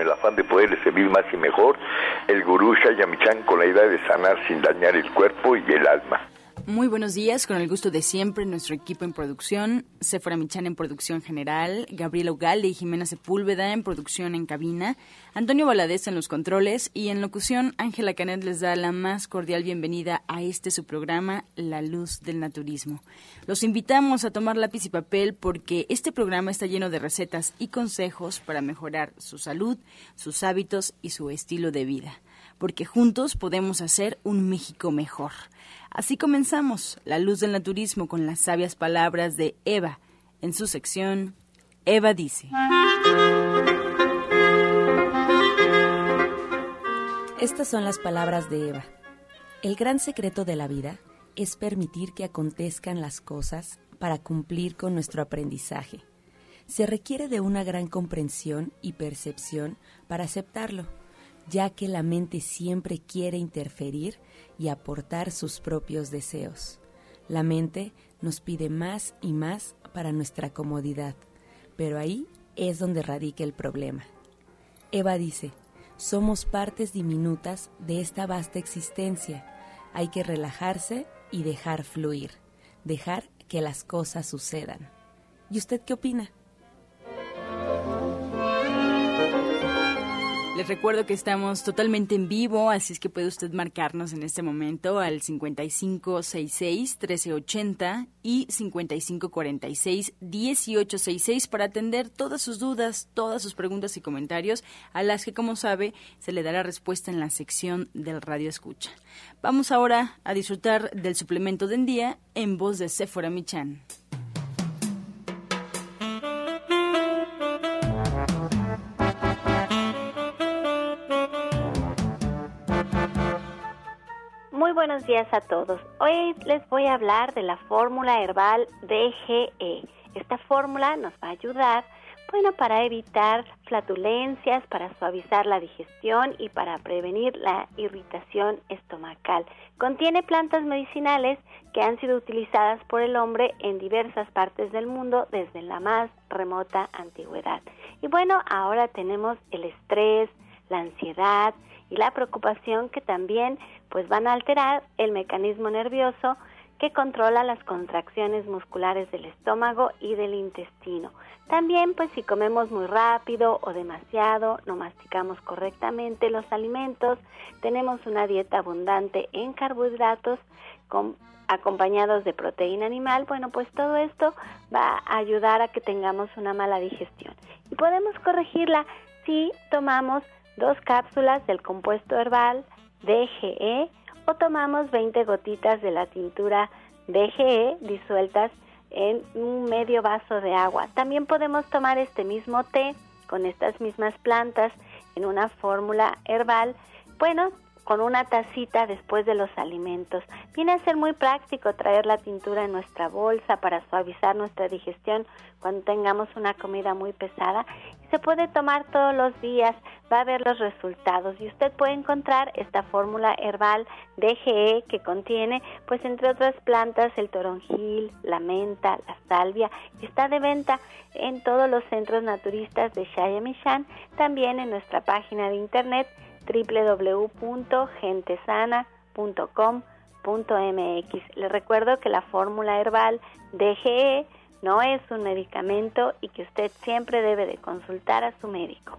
el afán de poderle servir más y mejor, el gurú Shayamichan con la idea de sanar sin dañar el cuerpo y el alma. Muy buenos días, con el gusto de siempre, nuestro equipo en producción, Sephora Michan en producción general, Gabriela Ugalde y Jimena Sepúlveda en producción en cabina, Antonio Valadez en los controles y en locución, Ángela Canet les da la más cordial bienvenida a este su programa, La Luz del Naturismo. Los invitamos a tomar lápiz y papel porque este programa está lleno de recetas y consejos para mejorar su salud, sus hábitos y su estilo de vida, porque juntos podemos hacer un México mejor. Así comenzamos La Luz del Naturismo con las sabias palabras de Eva en su sección Eva dice. Estas son las palabras de Eva. El gran secreto de la vida es permitir que acontezcan las cosas para cumplir con nuestro aprendizaje. Se requiere de una gran comprensión y percepción para aceptarlo ya que la mente siempre quiere interferir y aportar sus propios deseos. La mente nos pide más y más para nuestra comodidad, pero ahí es donde radica el problema. Eva dice, somos partes diminutas de esta vasta existencia. Hay que relajarse y dejar fluir, dejar que las cosas sucedan. ¿Y usted qué opina? Les recuerdo que estamos totalmente en vivo, así es que puede usted marcarnos en este momento al 5566-1380 y 5546-1866 para atender todas sus dudas, todas sus preguntas y comentarios, a las que, como sabe, se le dará respuesta en la sección del Radio Escucha. Vamos ahora a disfrutar del suplemento del día en voz de Sephora Michan. Buenos días a todos. Hoy les voy a hablar de la fórmula herbal DGE. Esta fórmula nos va a ayudar, bueno, para evitar flatulencias, para suavizar la digestión y para prevenir la irritación estomacal. Contiene plantas medicinales que han sido utilizadas por el hombre en diversas partes del mundo desde la más remota antigüedad. Y bueno, ahora tenemos el estrés, la ansiedad, y la preocupación que también pues van a alterar el mecanismo nervioso que controla las contracciones musculares del estómago y del intestino. También pues si comemos muy rápido o demasiado, no masticamos correctamente los alimentos, tenemos una dieta abundante en carbohidratos acompañados de proteína animal, bueno pues todo esto va a ayudar a que tengamos una mala digestión. Y podemos corregirla si tomamos dos cápsulas del compuesto herbal DGE o tomamos 20 gotitas de la tintura DGE disueltas en un medio vaso de agua. También podemos tomar este mismo té con estas mismas plantas en una fórmula herbal. Bueno, con una tacita después de los alimentos. Viene a ser muy práctico traer la tintura en nuestra bolsa para suavizar nuestra digestión cuando tengamos una comida muy pesada. Se puede tomar todos los días, va a ver los resultados y usted puede encontrar esta fórmula herbal DGE que contiene, pues entre otras plantas, el toronjil, la menta, la salvia, está de venta en todos los centros naturistas de Shayamishan, también en nuestra página de internet www.gentesana.com.mx. Les recuerdo que la fórmula herbal DGE no es un medicamento y que usted siempre debe de consultar a su médico.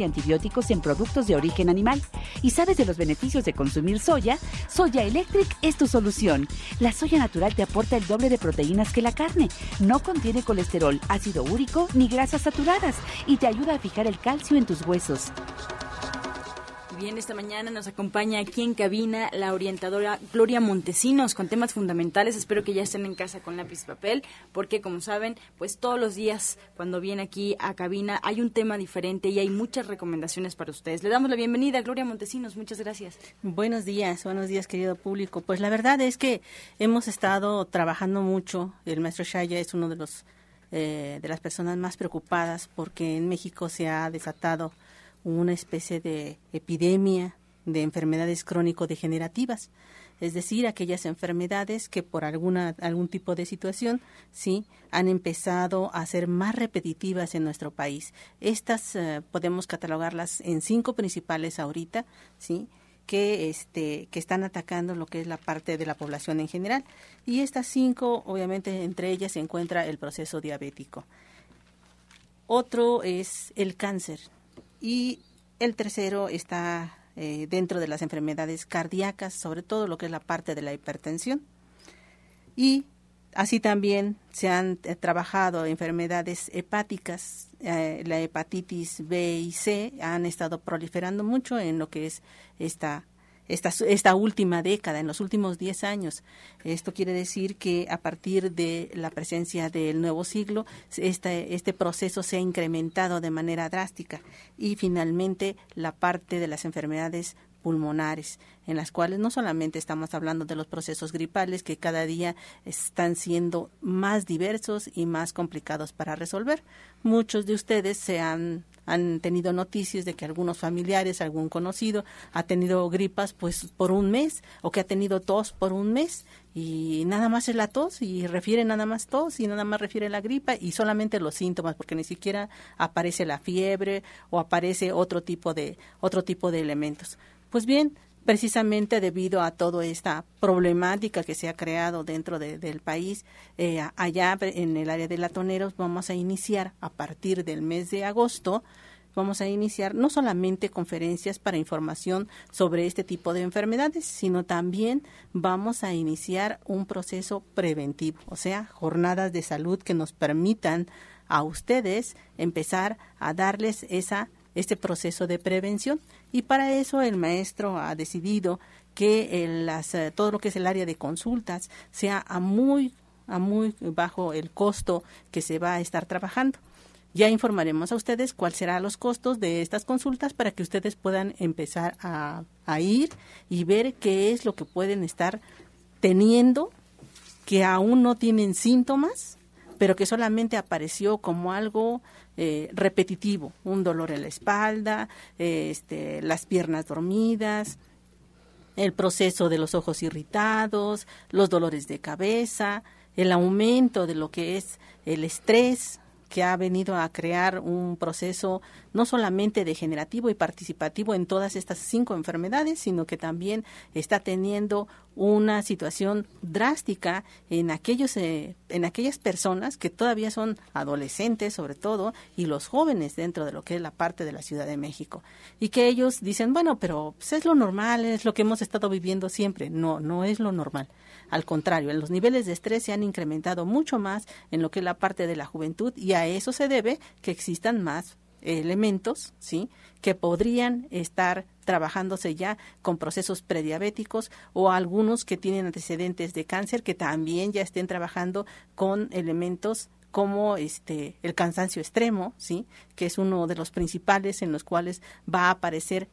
y antibióticos en productos de origen animal. ¿Y sabes de los beneficios de consumir soya? Soya Electric es tu solución. La soya natural te aporta el doble de proteínas que la carne. No contiene colesterol, ácido úrico ni grasas saturadas y te ayuda a fijar el calcio en tus huesos. Bien, esta mañana nos acompaña aquí en cabina la orientadora Gloria Montesinos con temas fundamentales. Espero que ya estén en casa con lápiz y papel, porque como saben, pues todos los días cuando viene aquí a cabina hay un tema diferente y hay muchas recomendaciones para ustedes. Le damos la bienvenida a Gloria Montesinos. Muchas gracias. Buenos días, buenos días, querido público. Pues la verdad es que hemos estado trabajando mucho. El maestro Shaya es uno de los eh, de las personas más preocupadas porque en México se ha desatado una especie de epidemia de enfermedades crónico-degenerativas, es decir, aquellas enfermedades que por alguna algún tipo de situación sí han empezado a ser más repetitivas en nuestro país. Estas eh, podemos catalogarlas en cinco principales ahorita, sí, que este que están atacando lo que es la parte de la población en general y estas cinco obviamente entre ellas se encuentra el proceso diabético. Otro es el cáncer, y el tercero está eh, dentro de las enfermedades cardíacas, sobre todo lo que es la parte de la hipertensión. Y así también se han eh, trabajado enfermedades hepáticas, eh, la hepatitis B y C han estado proliferando mucho en lo que es esta esta, esta última década, en los últimos 10 años. Esto quiere decir que a partir de la presencia del nuevo siglo, este, este proceso se ha incrementado de manera drástica y finalmente la parte de las enfermedades pulmonares, en las cuales no solamente estamos hablando de los procesos gripales que cada día están siendo más diversos y más complicados para resolver. Muchos de ustedes se han han tenido noticias de que algunos familiares, algún conocido ha tenido gripas pues por un mes o que ha tenido tos por un mes y nada más es la tos y refiere nada más tos y nada más refiere la gripa y solamente los síntomas porque ni siquiera aparece la fiebre o aparece otro tipo de otro tipo de elementos. Pues bien, precisamente debido a toda esta problemática que se ha creado dentro del país, eh, allá en el área de latoneros vamos a iniciar a partir del mes de agosto vamos a iniciar no solamente conferencias para información sobre este tipo de enfermedades, sino también vamos a iniciar un proceso preventivo, o sea, jornadas de salud que nos permitan a ustedes empezar a darles esa este proceso de prevención y para eso el maestro ha decidido que las, eh, todo lo que es el área de consultas sea a muy a muy bajo el costo que se va a estar trabajando. Ya informaremos a ustedes cuál serán los costos de estas consultas para que ustedes puedan empezar a, a ir y ver qué es lo que pueden estar teniendo que aún no tienen síntomas, pero que solamente apareció como algo eh, repetitivo, un dolor en la espalda, este, las piernas dormidas, el proceso de los ojos irritados, los dolores de cabeza, el aumento de lo que es el estrés, que ha venido a crear un proceso no solamente degenerativo y participativo en todas estas cinco enfermedades, sino que también está teniendo una situación drástica en aquellos eh, en aquellas personas que todavía son adolescentes sobre todo y los jóvenes dentro de lo que es la parte de la Ciudad de México. Y que ellos dicen bueno pero pues, es lo normal es lo que hemos estado viviendo siempre no no es lo normal al contrario, los niveles de estrés se han incrementado mucho más en lo que es la parte de la juventud y a eso se debe que existan más elementos, ¿sí? que podrían estar trabajándose ya con procesos prediabéticos o algunos que tienen antecedentes de cáncer que también ya estén trabajando con elementos como este el cansancio extremo, sí, que es uno de los principales en los cuales va a aparecer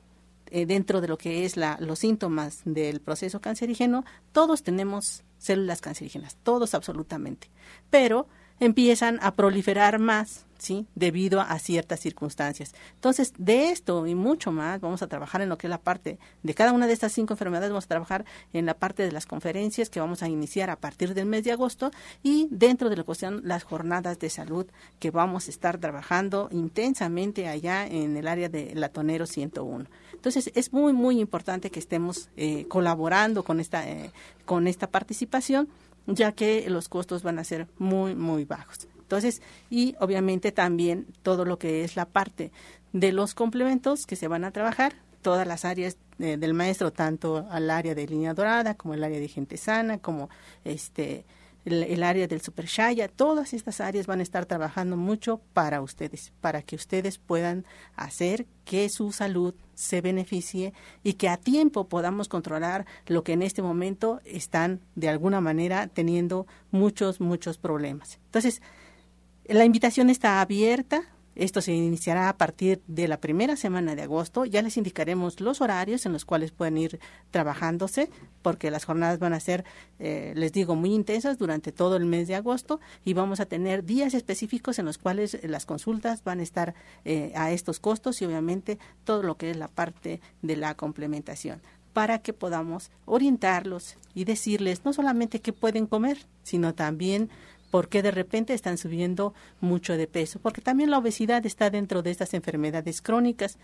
eh, dentro de lo que es la, los síntomas del proceso cancerígeno, todos tenemos células cancerígenas, todos absolutamente, pero empiezan a proliferar más ¿sí? Debido a ciertas circunstancias. Entonces, de esto y mucho más, vamos a trabajar en lo que es la parte de cada una de estas cinco enfermedades, vamos a trabajar en la parte de las conferencias que vamos a iniciar a partir del mes de agosto y dentro de la cuestión las jornadas de salud que vamos a estar trabajando intensamente allá en el área de Latonero 101. Entonces, es muy, muy importante que estemos eh, colaborando con esta, eh, con esta participación ya que los costos van a ser muy, muy bajos. Entonces, y obviamente también todo lo que es la parte de los complementos que se van a trabajar, todas las áreas eh, del maestro, tanto al área de línea dorada como el área de gente sana, como este el, área del Super Shaya, todas estas áreas van a estar trabajando mucho para ustedes, para que ustedes puedan hacer que su salud se beneficie y que a tiempo podamos controlar lo que en este momento están de alguna manera teniendo muchos, muchos problemas. Entonces, la invitación está abierta esto se iniciará a partir de la primera semana de agosto. Ya les indicaremos los horarios en los cuales pueden ir trabajándose, porque las jornadas van a ser, eh, les digo, muy intensas durante todo el mes de agosto y vamos a tener días específicos en los cuales las consultas van a estar eh, a estos costos y obviamente todo lo que es la parte de la complementación para que podamos orientarlos y decirles no solamente qué pueden comer, sino también por qué de repente están subiendo mucho de peso, porque también la obesidad está dentro de estas enfermedades crónicas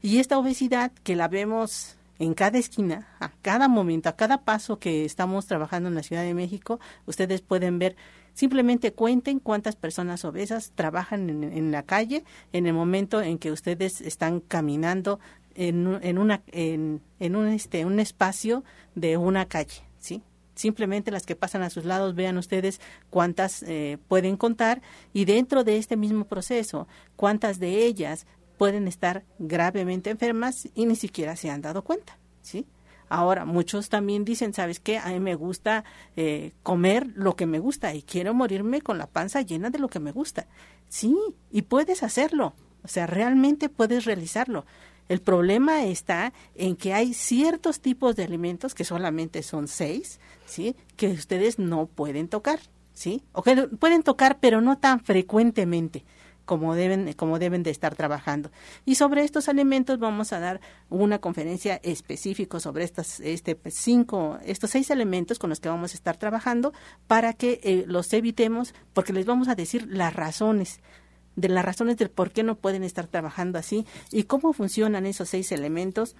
y esta obesidad que la vemos en cada esquina, a cada momento, a cada paso que estamos trabajando en la Ciudad de México, ustedes pueden ver, simplemente cuenten cuántas personas obesas trabajan en, la calle en el momento en que ustedes están caminando en, una, en un, este, un espacio de una calle, ¿sí? Simplemente las que pasan a sus lados, vean ustedes cuántas eh, pueden contar y dentro de este mismo proceso, cuántas de ellas pueden estar gravemente enfermas y ni siquiera se han dado cuenta, ¿sí? Ahora, muchos también dicen, ¿sabes qué? A mí me gusta eh, comer lo que me gusta y quiero morirme con la panza llena de lo que me gusta. Sí, y puedes hacerlo. O sea, realmente puedes realizarlo. El problema está en que hay ciertos tipos de alimentos, que solamente son seis, ¿sí? Que ustedes no pueden tocar, ¿sí? O que pueden tocar, pero no tan frecuentemente como deben, como deben de estar trabajando. Y sobre estos alimentos vamos a dar una conferencia específica sobre estas, este cinco, estos seis elementos con los que vamos a estar trabajando para que eh, los evitemos, porque les vamos a decir las razones de las razones del por qué no pueden estar trabajando así y cómo funcionan esos seis elementos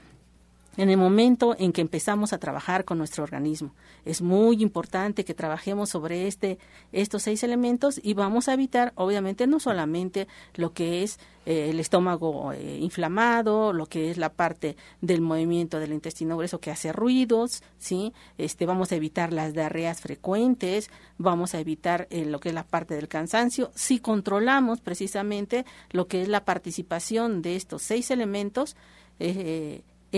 en el momento en que empezamos a trabajar con nuestro organismo. Es muy importante que trabajemos sobre este, estos seis elementos y vamos a evitar, obviamente, no solamente lo que es eh, el estómago eh, inflamado, lo que es la parte del movimiento del intestino grueso que hace ruidos, ¿sí? Este, vamos a evitar las diarreas frecuentes, vamos a evitar eh, lo que es la parte del cansancio. Si controlamos precisamente lo que es la participación de estos seis elementos,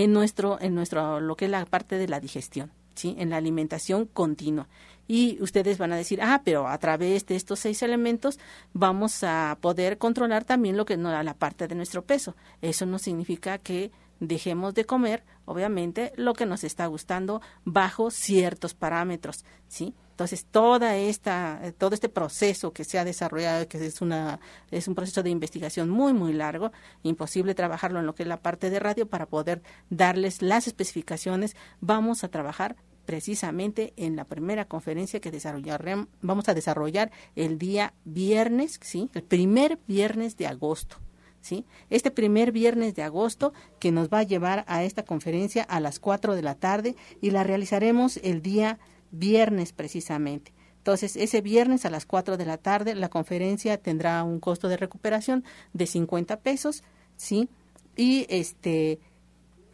en nuestro, en nuestro, lo que es la parte de la digestión, ¿sí? En la alimentación continua. Y ustedes van a decir, ah, pero a través de estos seis elementos vamos a poder controlar también lo que no la parte de nuestro peso. Eso no significa que dejemos de comer, obviamente, lo que nos está gustando bajo ciertos parámetros, ¿sí? Entonces, toda esta, todo este proceso que se ha desarrollado, que es, una, es un proceso de investigación muy, muy largo, imposible trabajarlo en lo que es la parte de radio para poder darles las especificaciones, vamos a trabajar precisamente en la primera conferencia que desarrollaremos, vamos a desarrollar el día viernes, ¿sí? El primer viernes de agosto. ¿Sí? Este primer viernes de agosto que nos va a llevar a esta conferencia a las 4 de la tarde y la realizaremos el día viernes precisamente. Entonces, ese viernes a las 4 de la tarde la conferencia tendrá un costo de recuperación de 50 pesos, ¿sí? Y este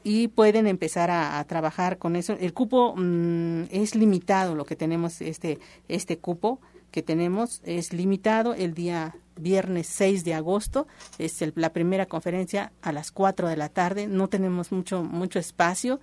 y pueden empezar a, trabajar con eso. El cupo mm, es limitado, lo que tenemos este este cupo que tenemos es limitado el día viernes 6 de agosto, es la primera conferencia a las 4 de la tarde, no tenemos mucho mucho espacio,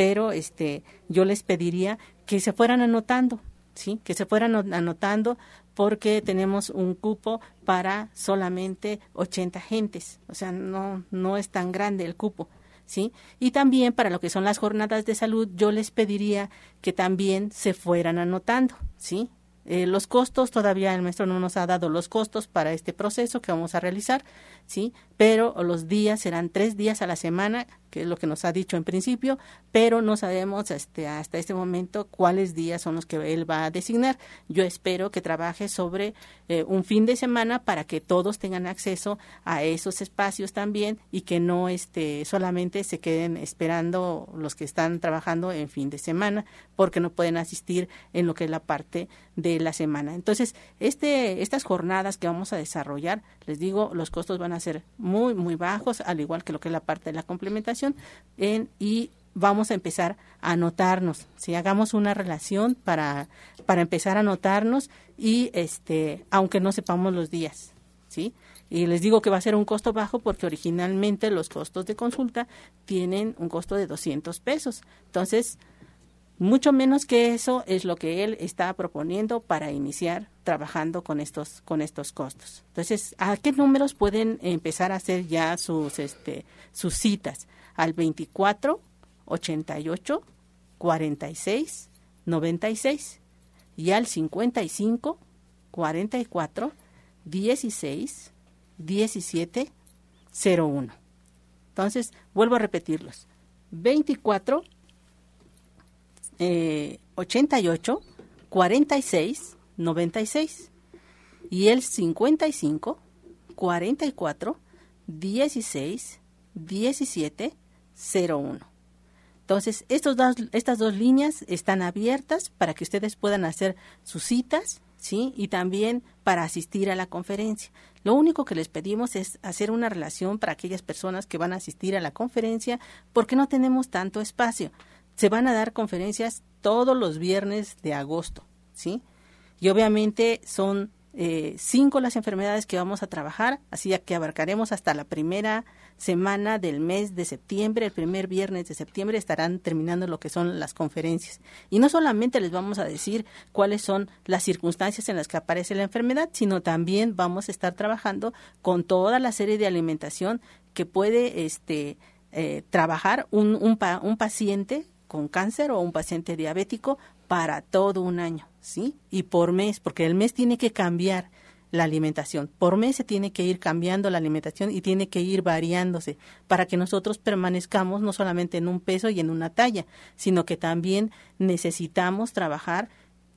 pero este yo les pediría que se fueran anotando, ¿sí? Que se fueran anotando porque tenemos un cupo para solamente 80 gentes, o sea, no no es tan grande el cupo. ¿Sí? Y también para lo que son las jornadas de salud, yo les pediría que también se fueran anotando, ¿sí? Eh, los costos, todavía el maestro no nos ha dado los costos para este proceso que vamos a realizar, ¿sí? Pero los días serán tres días a la semana que es lo que nos ha dicho en principio, pero no sabemos este, hasta este momento cuáles días son los que él va a designar. Yo espero que trabaje sobre eh, un fin de semana para que todos tengan acceso a esos espacios también y que no este, solamente se queden esperando los que están trabajando en fin de semana porque no pueden asistir en lo que es la parte de la semana. Entonces, este, estas jornadas que vamos a desarrollar, les digo, los costos van a ser muy, muy bajos, al igual que lo que es la parte de la complementación y vamos a empezar a anotarnos, si hagamos una relación para, para empezar a anotarnos y este, aunque no sepamos los días, ¿sí? Y les digo que va a ser un costo bajo porque originalmente los costos de consulta tienen un costo de 200 pesos. Entonces, mucho menos que eso es lo que él está proponiendo para iniciar trabajando con estos con estos costos. Entonces, ¿a qué números pueden empezar a hacer ya sus este sus citas? Al 24 88 46 96 y al 55 44 16 17 01. Entonces, vuelvo a repetirlos. 24 eh, 88 46 96 y el 55 44 16 17 01. Entonces, estos dos, estas dos líneas están abiertas para que ustedes puedan hacer sus citas, ¿sí? Y también para asistir a la conferencia. Lo único que les pedimos es hacer una relación para aquellas personas que van a asistir a la conferencia porque no tenemos tanto espacio se van a dar conferencias todos los viernes de agosto, ¿sí? Y obviamente son eh, cinco las enfermedades que vamos a trabajar, así que abarcaremos hasta la primera semana del mes de septiembre, el primer viernes de septiembre estarán terminando lo que son las conferencias. Y no solamente les vamos a decir cuáles son las circunstancias en las que aparece la enfermedad, sino también vamos a estar trabajando con toda la serie de alimentación que puede este, eh, trabajar un, un, un paciente con cáncer o un paciente diabético para todo un año, ¿sí? Y por mes, porque el mes tiene que cambiar la alimentación. Por mes se tiene que ir cambiando la alimentación y tiene que ir variándose para que nosotros permanezcamos no solamente en un peso y en una talla, sino que también necesitamos trabajar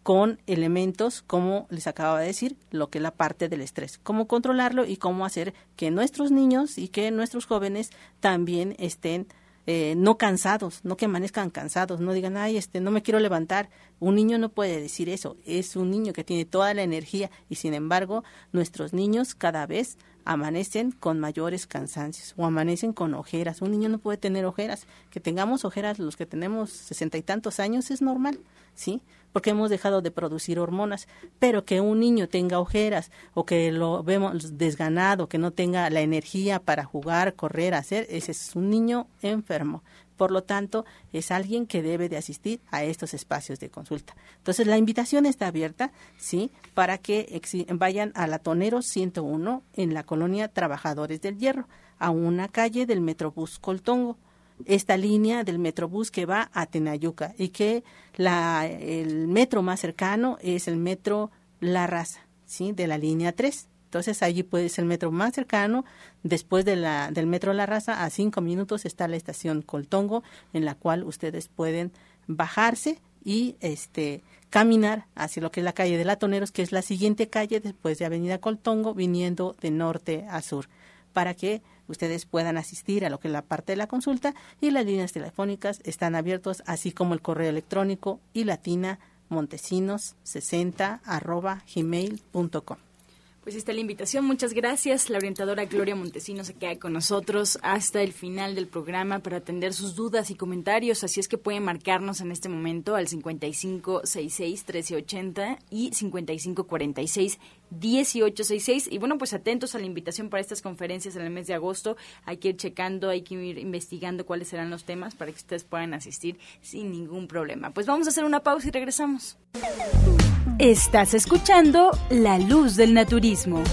con elementos como les acabo de decir, lo que es la parte del estrés, cómo controlarlo y cómo hacer que nuestros niños y que nuestros jóvenes también estén eh, no cansados, no que amanezcan cansados, no digan, ay, este, no me quiero levantar. Un niño no puede decir eso, es un niño que tiene toda la energía y sin embargo nuestros niños cada vez amanecen con mayores cansancios o amanecen con ojeras. Un niño no puede tener ojeras. Que tengamos ojeras los que tenemos sesenta y tantos años es normal, ¿sí? porque hemos dejado de producir hormonas, pero que un niño tenga ojeras o que lo vemos desganado, que no tenga la energía para jugar, correr, hacer, ese es un niño enfermo. Por lo tanto, es alguien que debe de asistir a estos espacios de consulta. Entonces, la invitación está abierta, ¿sí? Para que vayan a la Tonero 101 en la colonia Trabajadores del Hierro, a una calle del Metrobús Coltongo esta línea del Metrobús que va a Tenayuca y que la, el metro más cercano es el metro La Raza, ¿sí? de la línea 3. Entonces allí puede ser el metro más cercano. Después del metro La Raza, a cinco minutos está la estación Coltongo, en la cual ustedes pueden bajarse y este caminar hacia lo que es la calle de Latoneros, que es la siguiente calle después de Avenida Coltongo, viniendo de norte a sur, para que ustedes puedan asistir a lo que es la parte de la consulta y las líneas telefónicas están abiertos, así como el correo electrónico y latina montesinos 60 arroba gmail.com. Pues está la invitación. Muchas gracias. La orientadora Gloria Montesinos se queda con nosotros hasta el final del programa para atender sus dudas y comentarios. Así es que pueden marcarnos en este momento al 5566-1380 y 5546-1866. Y bueno, pues atentos a la invitación para estas conferencias en el mes de agosto. Hay que ir checando, hay que ir investigando cuáles serán los temas para que ustedes puedan asistir sin ningún problema. Pues vamos a hacer una pausa y regresamos. Estás escuchando La Luz del Naturismo.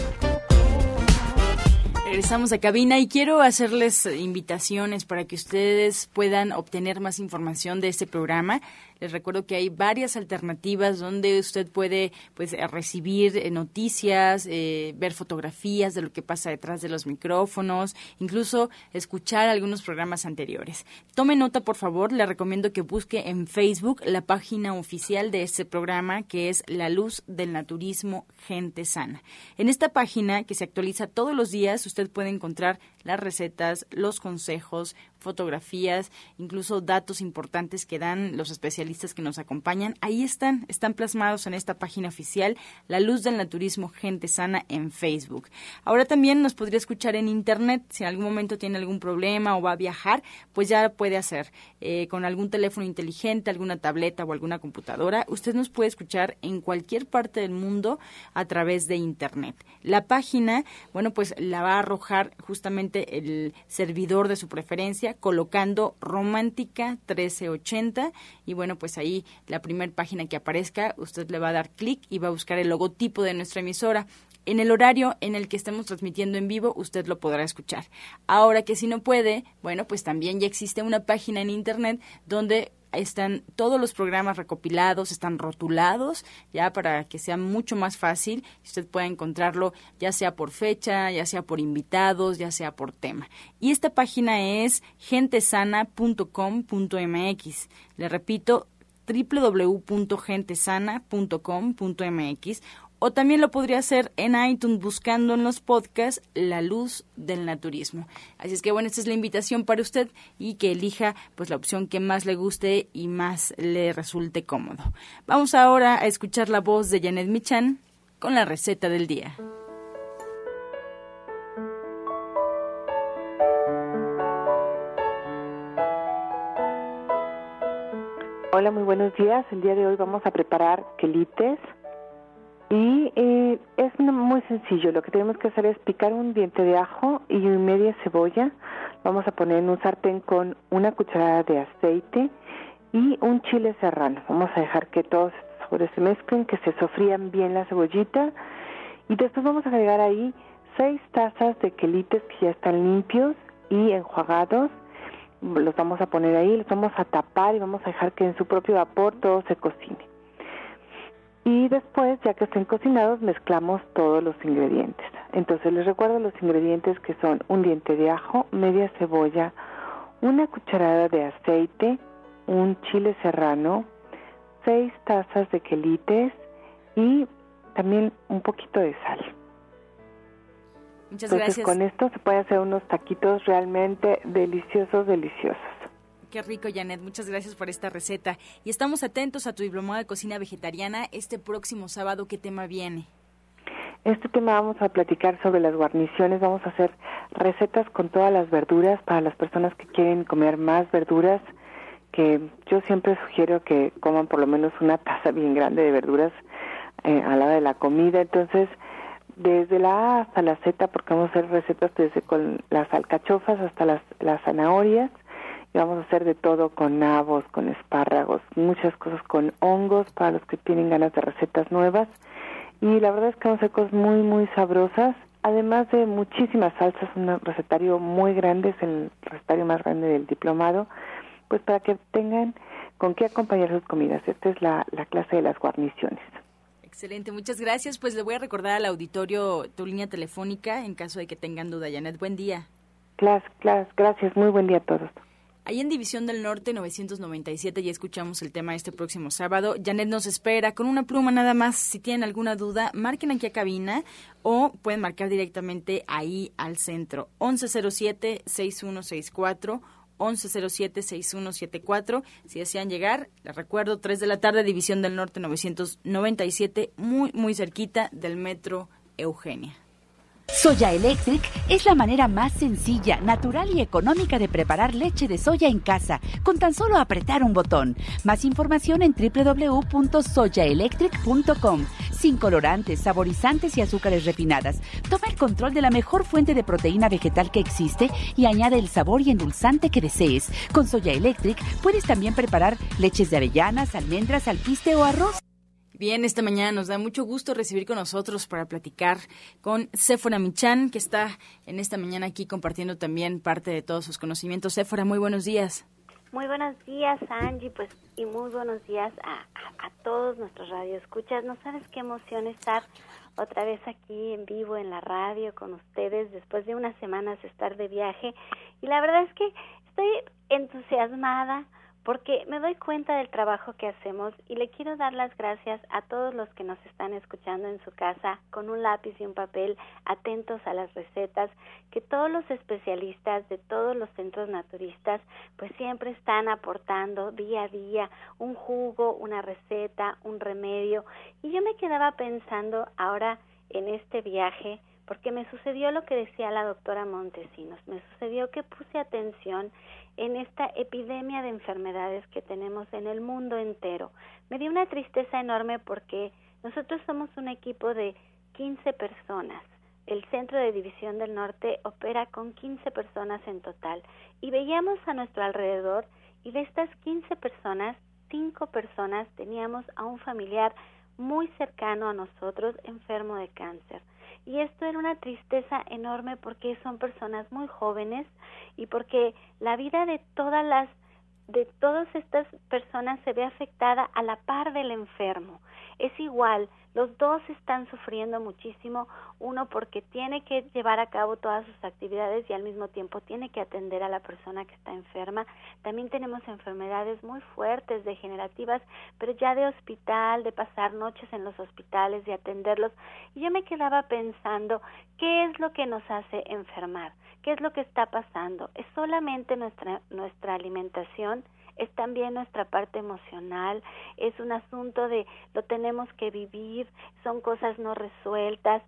Regresamos a cabina y quiero hacerles invitaciones para que ustedes puedan obtener más información de este programa. Les recuerdo que hay varias alternativas donde usted puede pues recibir eh, noticias, eh, ver fotografías de lo que pasa detrás de los micrófonos, incluso escuchar algunos programas anteriores. Tome nota, por favor, le recomiendo que busque en Facebook la página oficial de este programa que es La Luz del Naturismo Gente Sana. En esta página que se actualiza todos los días, usted puede encontrar las recetas, los consejos, fotografías, incluso datos importantes que dan los especialistas que nos acompañan. Ahí están, están plasmados en esta página oficial, La Luz del Naturismo Gente Sana en Facebook. Ahora también nos podría escuchar en Internet, si en algún momento tiene algún problema o va a viajar, pues ya puede hacer eh, con algún teléfono inteligente, alguna tableta o alguna computadora. Usted nos puede escuchar en cualquier parte del mundo a través de Internet. La página, bueno, pues la va a arrojar justamente el servidor de su preferencia colocando Romántica 1380 y bueno, pues ahí la primera página que aparezca, usted le va a dar clic y va a buscar el logotipo de nuestra emisora. En el horario en el que estemos transmitiendo en vivo, usted lo podrá escuchar. Ahora que si no puede, bueno, pues también ya existe una página en Internet donde están todos los programas recopilados, están rotulados, ya para que sea mucho más fácil. Usted pueda encontrarlo ya sea por fecha, ya sea por invitados, ya sea por tema. Y esta página es gentesana.com.mx. Le repito, www.gentesana.com.mx o también lo podría hacer en iTunes buscando en los podcasts La Luz del Naturismo. Así es que bueno, esta es la invitación para usted y que elija pues la opción que más le guste y más le resulte cómodo. Vamos ahora a escuchar la voz de Janet Michan con la receta del día. Hola, muy buenos días. El día de hoy vamos a preparar quelites y eh, es muy sencillo, lo que tenemos que hacer es picar un diente de ajo y media cebolla. Vamos a poner en un sartén con una cucharada de aceite y un chile serrano. Vamos a dejar que todos estos sabores se mezclen, que se sofrían bien la cebollita. Y después vamos a agregar ahí seis tazas de quelites que ya están limpios y enjuagados. Los vamos a poner ahí, los vamos a tapar y vamos a dejar que en su propio vapor todo se cocine. Y después, ya que estén cocinados, mezclamos todos los ingredientes. Entonces les recuerdo los ingredientes que son un diente de ajo, media cebolla, una cucharada de aceite, un chile serrano, seis tazas de quelites y también un poquito de sal. Muchas Entonces con esto se puede hacer unos taquitos realmente deliciosos, deliciosos. Qué rico, Janet. Muchas gracias por esta receta. Y estamos atentos a tu diplomado de cocina vegetariana este próximo sábado. ¿Qué tema viene? Este tema vamos a platicar sobre las guarniciones. Vamos a hacer recetas con todas las verduras para las personas que quieren comer más verduras. Que yo siempre sugiero que coman por lo menos una taza bien grande de verduras eh, a la de la comida. Entonces, desde la A hasta la Z, porque vamos a hacer recetas desde con las alcachofas hasta las, las zanahorias y vamos a hacer de todo con nabos, con espárragos, muchas cosas con hongos para los que tienen ganas de recetas nuevas. Y la verdad es que vamos a hacer cosas muy, muy sabrosas, además de muchísimas salsas, un recetario muy grande, es el recetario más grande del diplomado, pues para que tengan con qué acompañar sus comidas. Esta es la, la clase de las guarniciones. Excelente, muchas gracias. Pues le voy a recordar al auditorio tu línea telefónica en caso de que tengan duda. Janet, buen día. Claro, claro, gracias, muy buen día a todos. Ahí en División del Norte 997 ya escuchamos el tema este próximo sábado. Janet nos espera con una pluma nada más. Si tienen alguna duda, marquen aquí a cabina o pueden marcar directamente ahí al centro. 1107-6164. 1107-6174. Si desean llegar, les recuerdo, 3 de la tarde, División del Norte 997, muy, muy cerquita del Metro Eugenia. Soya Electric es la manera más sencilla, natural y económica de preparar leche de soya en casa, con tan solo apretar un botón. Más información en www.soyaelectric.com. Sin colorantes, saborizantes y azúcares refinadas. Toma el control de la mejor fuente de proteína vegetal que existe y añade el sabor y endulzante que desees. Con Soya Electric puedes también preparar leches de avellanas, almendras, alpiste o arroz. Bien, esta mañana nos da mucho gusto recibir con nosotros para platicar con Sephora Michan, que está en esta mañana aquí compartiendo también parte de todos sus conocimientos. Sephora, muy buenos días. Muy buenos días, Angie, pues, y muy buenos días a, a, todos nuestros radioescuchas. No sabes qué emoción estar otra vez aquí en vivo en la radio con ustedes después de unas semanas de estar de viaje. Y la verdad es que estoy entusiasmada porque me doy cuenta del trabajo que hacemos y le quiero dar las gracias a todos los que nos están escuchando en su casa con un lápiz y un papel atentos a las recetas, que todos los especialistas de todos los centros naturistas pues siempre están aportando día a día un jugo, una receta, un remedio. Y yo me quedaba pensando ahora en este viaje porque me sucedió lo que decía la doctora Montesinos, me sucedió que puse atención en esta epidemia de enfermedades que tenemos en el mundo entero. Me dio una tristeza enorme porque nosotros somos un equipo de 15 personas. El Centro de División del Norte opera con 15 personas en total y veíamos a nuestro alrededor y de estas 15 personas, 5 personas teníamos a un familiar muy cercano a nosotros enfermo de cáncer y esto era una tristeza enorme porque son personas muy jóvenes y porque la vida de todas las de todas estas personas se ve afectada a la par del enfermo. Es igual, los dos están sufriendo muchísimo, uno porque tiene que llevar a cabo todas sus actividades y al mismo tiempo tiene que atender a la persona que está enferma. También tenemos enfermedades muy fuertes, degenerativas, pero ya de hospital, de pasar noches en los hospitales, de atenderlos. Yo me quedaba pensando, ¿qué es lo que nos hace enfermar? ¿Qué es lo que está pasando? ¿Es solamente nuestra, nuestra alimentación? es también nuestra parte emocional, es un asunto de lo tenemos que vivir, son cosas no resueltas.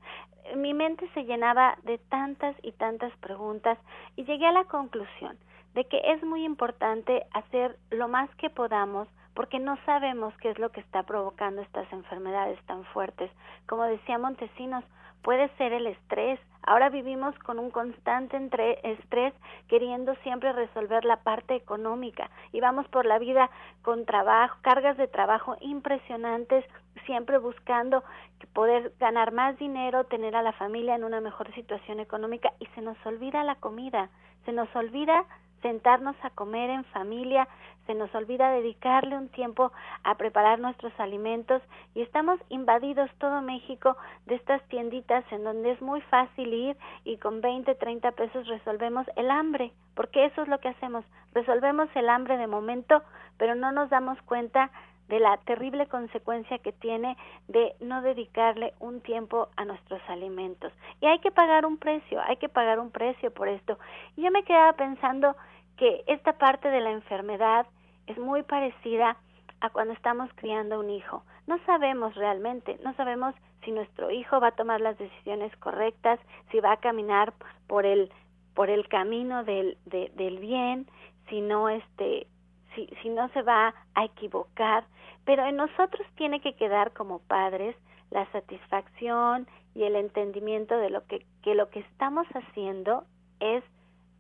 Mi mente se llenaba de tantas y tantas preguntas y llegué a la conclusión de que es muy importante hacer lo más que podamos porque no sabemos qué es lo que está provocando estas enfermedades tan fuertes. Como decía Montesinos, puede ser el estrés. Ahora vivimos con un constante estrés queriendo siempre resolver la parte económica y vamos por la vida con trabajo, cargas de trabajo impresionantes, siempre buscando poder ganar más dinero, tener a la familia en una mejor situación económica y se nos olvida la comida, se nos olvida sentarnos a comer en familia, se nos olvida dedicarle un tiempo a preparar nuestros alimentos y estamos invadidos todo México de estas tienditas en donde es muy fácil ir y con 20, 30 pesos resolvemos el hambre, porque eso es lo que hacemos, resolvemos el hambre de momento, pero no nos damos cuenta de la terrible consecuencia que tiene de no dedicarle un tiempo a nuestros alimentos. Y hay que pagar un precio, hay que pagar un precio por esto. Y yo me quedaba pensando que esta parte de la enfermedad es muy parecida a cuando estamos criando un hijo. No sabemos realmente, no sabemos si nuestro hijo va a tomar las decisiones correctas, si va a caminar por el por el camino del, del bien, si no este si, si no se va a equivocar, pero en nosotros tiene que quedar como padres la satisfacción y el entendimiento de lo que, que lo que estamos haciendo es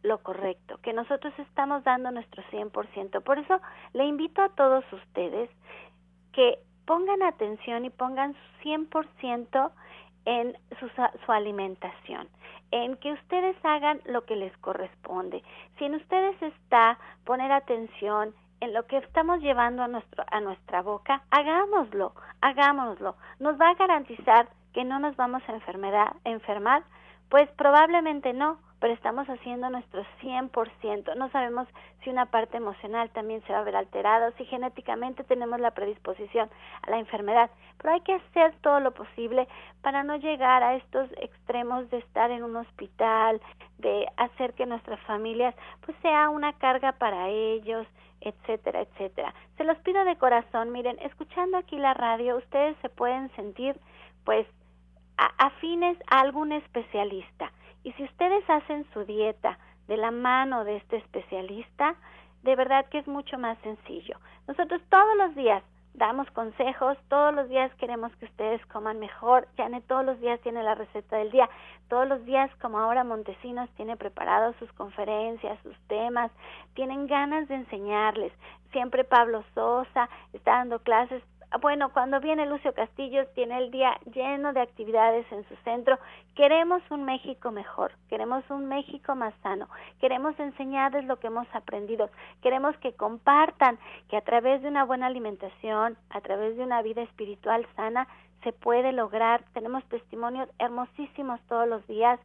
lo correcto, que nosotros estamos dando nuestro 100%. Por eso le invito a todos ustedes que pongan atención y pongan su 100% en su, su, alimentación, en que ustedes hagan lo que les corresponde. Si en ustedes está poner atención en lo que estamos llevando a, nuestro, a nuestra boca, hagámoslo, hagámoslo. Nos va a garantizar que no nos vamos a enfermedad, enfermar, pues probablemente no, pero estamos haciendo nuestro 100%. No sabemos si una parte emocional también se va a ver alterada o si genéticamente tenemos la predisposición a la enfermedad, pero hay que hacer todo lo posible para no llegar a estos extremos de estar en un hospital, de hacer que nuestras familias pues sea una carga para ellos, etcétera, etcétera. Se los pido de corazón, miren, escuchando aquí la radio, ustedes se pueden sentir pues afines a algún especialista y si ustedes hacen su dieta de la mano de este especialista, de verdad que es mucho más sencillo. Nosotros todos los días damos consejos, todos los días queremos que ustedes coman mejor. Janet todos los días tiene la receta del día, todos los días como ahora Montesinos tiene preparados sus conferencias, sus temas, tienen ganas de enseñarles. Siempre Pablo Sosa está dando clases bueno, cuando viene Lucio Castillo, tiene el día lleno de actividades en su centro. Queremos un México mejor, queremos un México más sano, queremos enseñarles lo que hemos aprendido, queremos que compartan que a través de una buena alimentación, a través de una vida espiritual sana, se puede lograr. Tenemos testimonios hermosísimos todos los días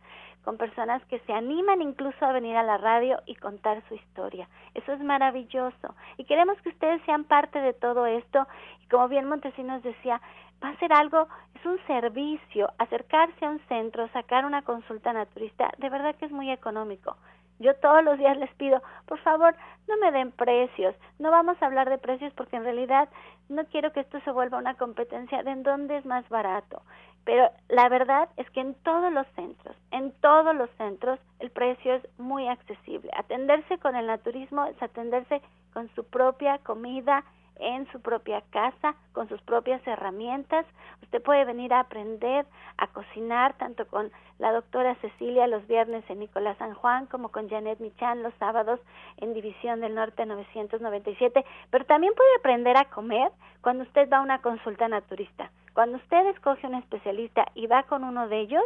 con personas que se animan incluso a venir a la radio y contar su historia. Eso es maravilloso. Y queremos que ustedes sean parte de todo esto. Y como bien Montesinos decía, va a ser algo, es un servicio, acercarse a un centro, sacar una consulta naturista, de verdad que es muy económico. Yo todos los días les pido, por favor, no me den precios, no vamos a hablar de precios porque en realidad no quiero que esto se vuelva una competencia de en dónde es más barato. Pero la verdad es que en todos los centros, en todos los centros, el precio es muy accesible. Atenderse con el naturismo es atenderse con su propia comida, en su propia casa, con sus propias herramientas. Usted puede venir a aprender a cocinar tanto con la doctora Cecilia los viernes en Nicolás San Juan como con Janet Michan los sábados en División del Norte 997, pero también puede aprender a comer cuando usted va a una consulta naturista. Cuando usted escoge un especialista y va con uno de ellos,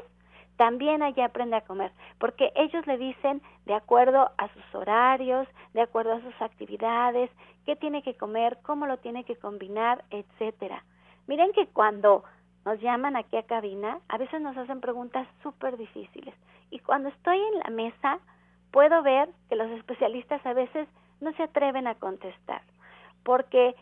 también allí aprende a comer, porque ellos le dicen de acuerdo a sus horarios, de acuerdo a sus actividades, qué tiene que comer, cómo lo tiene que combinar, etcétera. Miren que cuando nos llaman aquí a cabina, a veces nos hacen preguntas súper difíciles. Y cuando estoy en la mesa, puedo ver que los especialistas a veces no se atreven a contestar, porque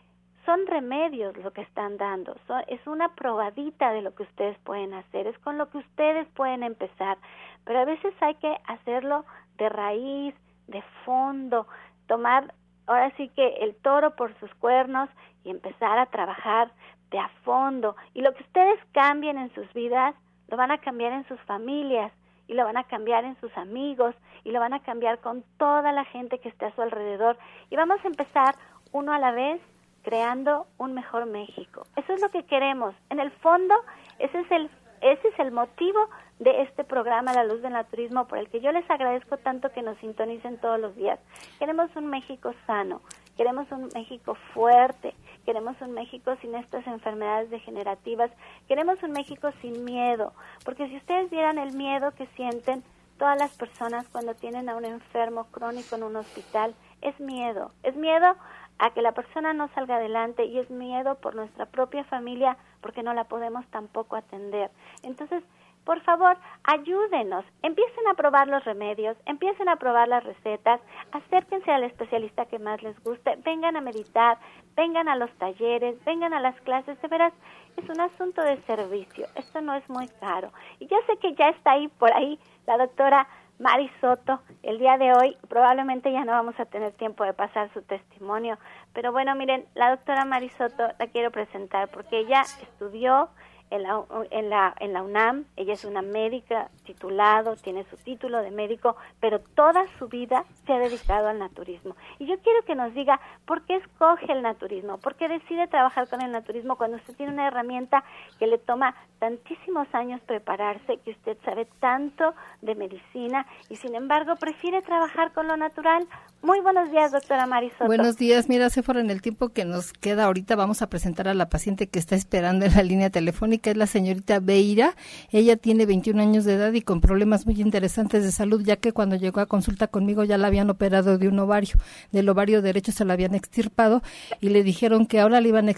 son remedios lo que están dando, es una probadita de lo que ustedes pueden hacer, es con lo que ustedes pueden empezar, pero a veces hay que hacerlo de raíz, de fondo, tomar ahora sí que el toro por sus cuernos y empezar a trabajar de a fondo. Y lo que ustedes cambien en sus vidas, lo van a cambiar en sus familias y lo van a cambiar en sus amigos y lo van a cambiar con toda la gente que esté a su alrededor. Y vamos a empezar uno a la vez creando un mejor México. Eso es lo que queremos. En el fondo, ese es el, ese es el motivo de este programa La Luz del Naturismo, por el que yo les agradezco tanto que nos sintonicen todos los días. Queremos un México sano, queremos un México fuerte, queremos un México sin estas enfermedades degenerativas, queremos un México sin miedo, porque si ustedes vieran el miedo que sienten todas las personas cuando tienen a un enfermo crónico en un hospital, es miedo, es miedo a que la persona no salga adelante y es miedo por nuestra propia familia porque no la podemos tampoco atender. Entonces, por favor, ayúdenos, empiecen a probar los remedios, empiecen a probar las recetas, acérquense al especialista que más les guste, vengan a meditar, vengan a los talleres, vengan a las clases, de veras, es un asunto de servicio, esto no es muy caro. Y ya sé que ya está ahí por ahí la doctora Mari Soto, el día de hoy probablemente ya no vamos a tener tiempo de pasar su testimonio, pero bueno, miren, la doctora Mari Soto la quiero presentar porque ella estudió en la, en la, en la UNAM, ella es una médica titulado, tiene su título de médico, pero toda su vida se ha dedicado al naturismo. Y yo quiero que nos diga por qué escoge el naturismo, por qué decide trabajar con el naturismo cuando usted tiene una herramienta que le toma tantísimos años prepararse, que usted sabe tanto de medicina y sin embargo prefiere trabajar con lo natural. Muy buenos días, doctora Marisol. Buenos días, mira, Sephora, en el tiempo que nos queda ahorita vamos a presentar a la paciente que está esperando en la línea telefónica, es la señorita Beira. Ella tiene 21 años de edad y con problemas muy interesantes de salud, ya que cuando llegó a consulta conmigo ya la habían operado de un ovario, del ovario derecho se la habían extirpado y le dijeron que ahora le iban a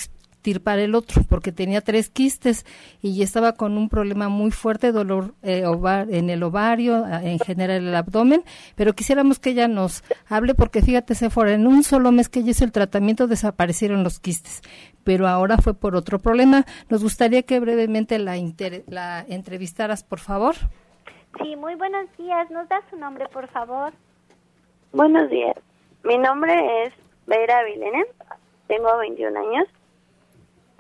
el otro porque tenía tres quistes y estaba con un problema muy fuerte, dolor eh, en el ovario, en general el abdomen, pero quisiéramos que ella nos hable porque fíjate, fuera en un solo mes que ella hizo el tratamiento desaparecieron los quistes, pero ahora fue por otro problema. Nos gustaría que brevemente la, la entrevistaras, por favor. Sí, muy buenos días. ¿Nos da su nombre, por favor? Buenos días. Mi nombre es Vera Vilene. Tengo 21 años.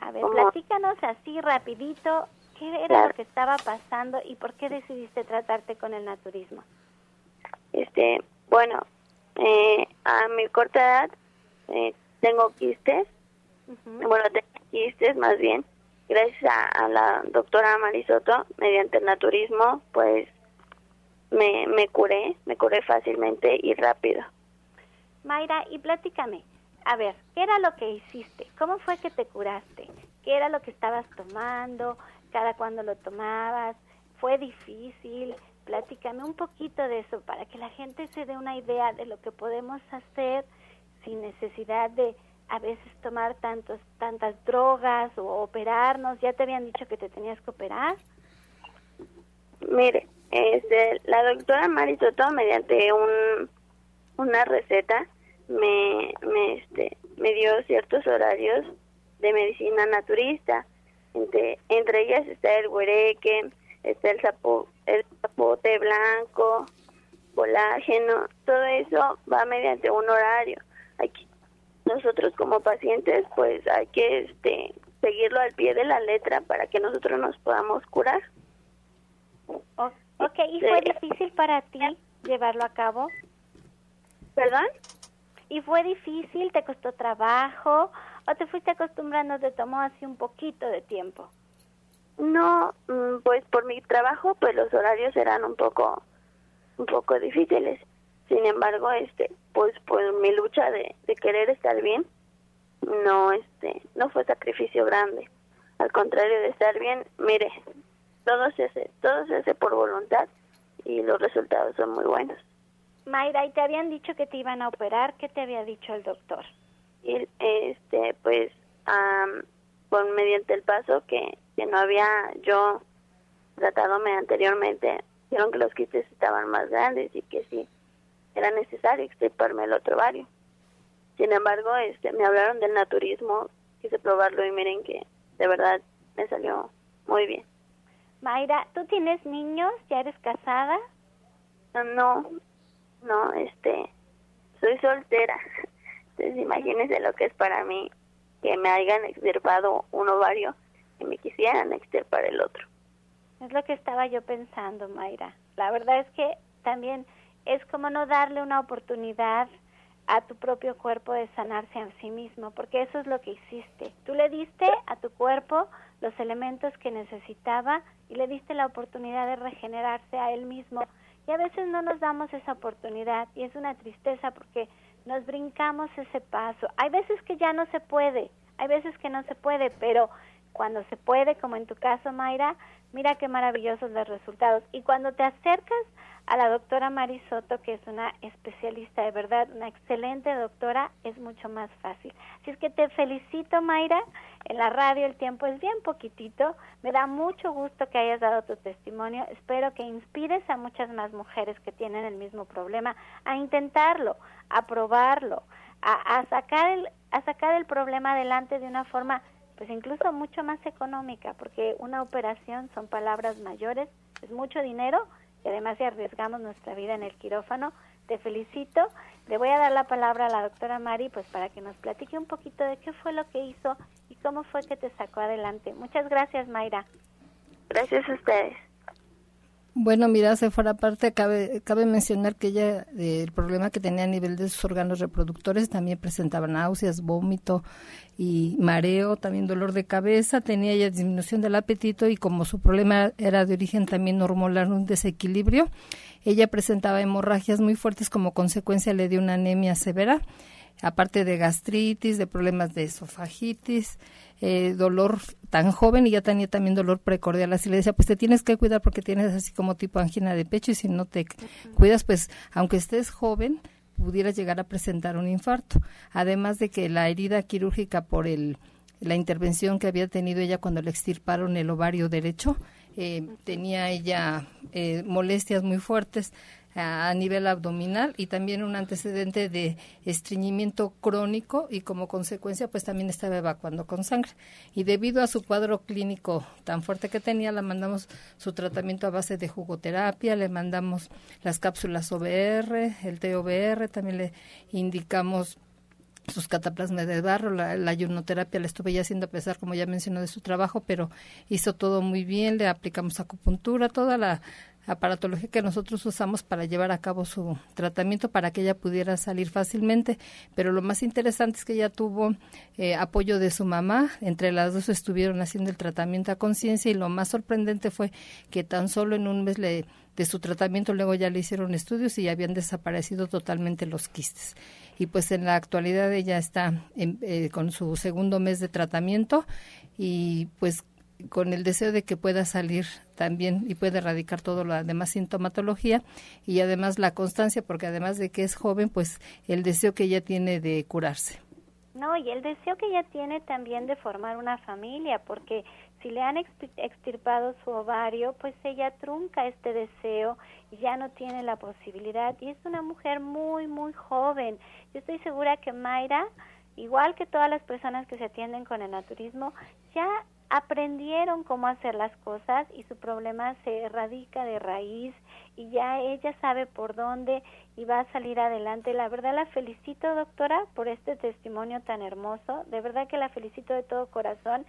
A ver, platícanos así rapidito, ¿qué era lo que estaba pasando y por qué decidiste tratarte con el naturismo? Este, bueno, eh, a mi corta edad eh, tengo quistes, bueno, tengo quistes más bien, gracias a, la doctora Marisoto, mediante el naturismo, pues me, me curé, me curé fácilmente y rápido. Mayra, y platícame, a ver, ¿qué era lo que hiciste? ¿Cómo fue que te curaste? ¿Qué era lo que estabas tomando? ¿Cada cuándo lo tomabas? ¿Fue difícil? Platícame un poquito de eso para que la gente se dé una idea de lo que podemos hacer sin necesidad de a veces tomar tantos, tantas drogas o operarnos. ¿Ya te habían dicho que te tenías que operar? Mire, este, la doctora Marisoto, mediante un, una receta, me, me, este, me dio ciertos horarios de medicina naturista. Entre, entre ellas está el huereque, está el, sapo, el zapote blanco, colágeno, todo eso va mediante un horario. Aquí, nosotros como pacientes, pues hay que este, seguirlo al pie de la letra para que nosotros nos podamos curar. ok, ¿y fue difícil para ti llevarlo a cabo? ¿Perdón? ¿Y fue difícil? ¿Te costó trabajo? ¿O te fuiste acostumbrando? ¿Te tomó así un poquito de tiempo? No, mm, pues por mi trabajo, pues los horarios eran un poco, un poco difíciles. Sin embargo, este, pues por mi lucha de, de querer estar bien, no, este, no fue sacrificio grande. Al contrario de estar bien, mire, todo se hace, todo se hace por voluntad y los resultados son muy buenos. Mayra, ¿y te habían dicho que te iban a operar? ¿Qué te había dicho el doctor? Y, este, pues, um, mediante el paso que, que no había yo tratadome anteriormente, dijeron que los quistes estaban más grandes y que sí, era necesario extirparme el otro ovario. Sin embargo, este, me hablaron del naturismo, quise probarlo y miren que de verdad me salió muy bien. Mayra, ¿tú tienes niños? ¿Ya eres casada? No, no, este, soy soltera. Entonces imagínense lo que es para mí que me hayan extirpado un ovario y me quisieran extirpar el otro. Es lo que estaba yo pensando, Mayra. La verdad es que también es como no darle una oportunidad a tu propio cuerpo de sanarse a sí mismo, porque eso es lo que hiciste. Tú le diste a tu cuerpo los elementos que necesitaba y le diste la oportunidad de regenerarse a él mismo y a veces no nos damos esa oportunidad y es una tristeza porque nos brincamos ese paso. Hay veces que ya no se puede, hay veces que no se puede, pero cuando se puede, como en tu caso, Mayra, mira qué maravillosos los resultados. Y cuando te acercas a la doctora Marisoto, que es una especialista de verdad, una excelente doctora, es mucho más fácil. Así es que te felicito, Mayra. En la radio el tiempo es bien poquitito. Me da mucho gusto que hayas dado tu testimonio. Espero que inspires a muchas más mujeres que tienen el mismo problema a intentarlo, a probarlo, a, a sacar el a sacar el problema adelante de una forma pues incluso mucho más económica, porque una operación son palabras mayores, es mucho dinero, y además arriesgamos nuestra vida en el quirófano, te felicito. Le voy a dar la palabra a la doctora Mari pues para que nos platique un poquito de qué fue lo que hizo y cómo fue que te sacó adelante. Muchas gracias, Mayra. Gracias a ustedes. Bueno, mira, se fuera parte, cabe, cabe mencionar que ella, eh, el problema que tenía a nivel de sus órganos reproductores, también presentaba náuseas, vómito y mareo, también dolor de cabeza, tenía ella disminución del apetito y como su problema era de origen también hormonal, un desequilibrio, ella presentaba hemorragias muy fuertes como consecuencia le dio una anemia severa aparte de gastritis, de problemas de esofagitis, eh, dolor tan joven y ya tenía también dolor precordial. Así le decía, pues te tienes que cuidar porque tienes así como tipo angina de pecho y si no te cuidas, pues aunque estés joven, pudieras llegar a presentar un infarto. Además de que la herida quirúrgica por el, la intervención que había tenido ella cuando le extirparon el ovario derecho, eh, tenía ella eh, molestias muy fuertes a nivel abdominal y también un antecedente de estreñimiento crónico y como consecuencia pues también estaba evacuando con sangre. Y debido a su cuadro clínico tan fuerte que tenía la mandamos su tratamiento a base de jugoterapia, le mandamos las cápsulas OBR, el TOBR, también le indicamos sus cataplasmas de barro, la, la ionoterapia la estuve ya haciendo a pesar, como ya mencionó, de su trabajo, pero hizo todo muy bien, le aplicamos acupuntura, toda la aparatología que nosotros usamos para llevar a cabo su tratamiento para que ella pudiera salir fácilmente. Pero lo más interesante es que ella tuvo eh, apoyo de su mamá, entre las dos estuvieron haciendo el tratamiento a conciencia y lo más sorprendente fue que tan solo en un mes le, de su tratamiento luego ya le hicieron estudios y habían desaparecido totalmente los quistes. Y pues en la actualidad ella está eh, con su segundo mes de tratamiento y pues con el deseo de que pueda salir también y pueda erradicar todo la demás sintomatología y además la constancia, porque además de que es joven, pues el deseo que ella tiene de curarse. No, y el deseo que ella tiene también de formar una familia, porque si le han extirpado su ovario, pues ella trunca este deseo y ya no tiene la posibilidad. Y es una mujer muy, muy joven. Yo estoy segura que Mayra, igual que todas las personas que se atienden con el naturismo, ya aprendieron cómo hacer las cosas y su problema se erradica de raíz y ya ella sabe por dónde y va a salir adelante. La verdad la felicito, doctora, por este testimonio tan hermoso. De verdad que la felicito de todo corazón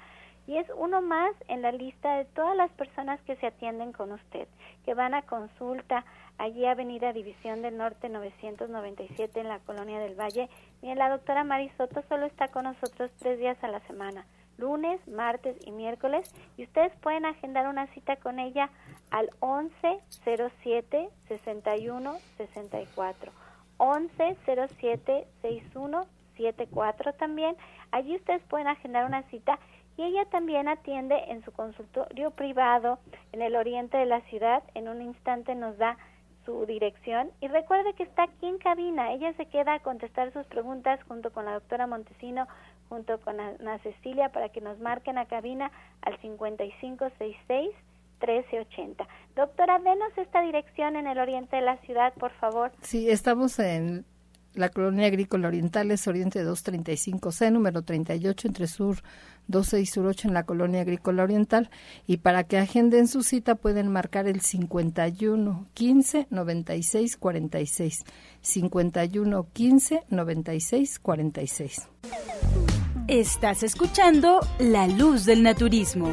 y es uno más en la lista de todas las personas que se atienden con usted, que van a consulta allí Avenida División del Norte 997 en la Colonia del Valle. Bien, la doctora Marisoto solo está con nosotros tres días a la semana, lunes, martes y miércoles, y ustedes pueden agendar una cita con ella al 1107 61 64. 1107 61 74 también. Allí ustedes pueden agendar una cita y ella también atiende en su consultorio privado en el oriente de la ciudad. En un instante nos da su dirección y recuerde que está aquí en cabina. Ella se queda a contestar sus preguntas junto con la doctora Montesino, junto con Ana Cecilia para que nos marquen a cabina al 5566 1380. Doctora, denos esta dirección en el oriente de la ciudad, por favor. Sí, estamos en la colonia agrícola orientales, Oriente 235C, número 38, entre Sur 12 y Sur 8 en la colonia agrícola oriental. Y para que agenden su cita pueden marcar el 51 15 96 46. 51 15 96 46. Estás escuchando La Luz del Naturismo.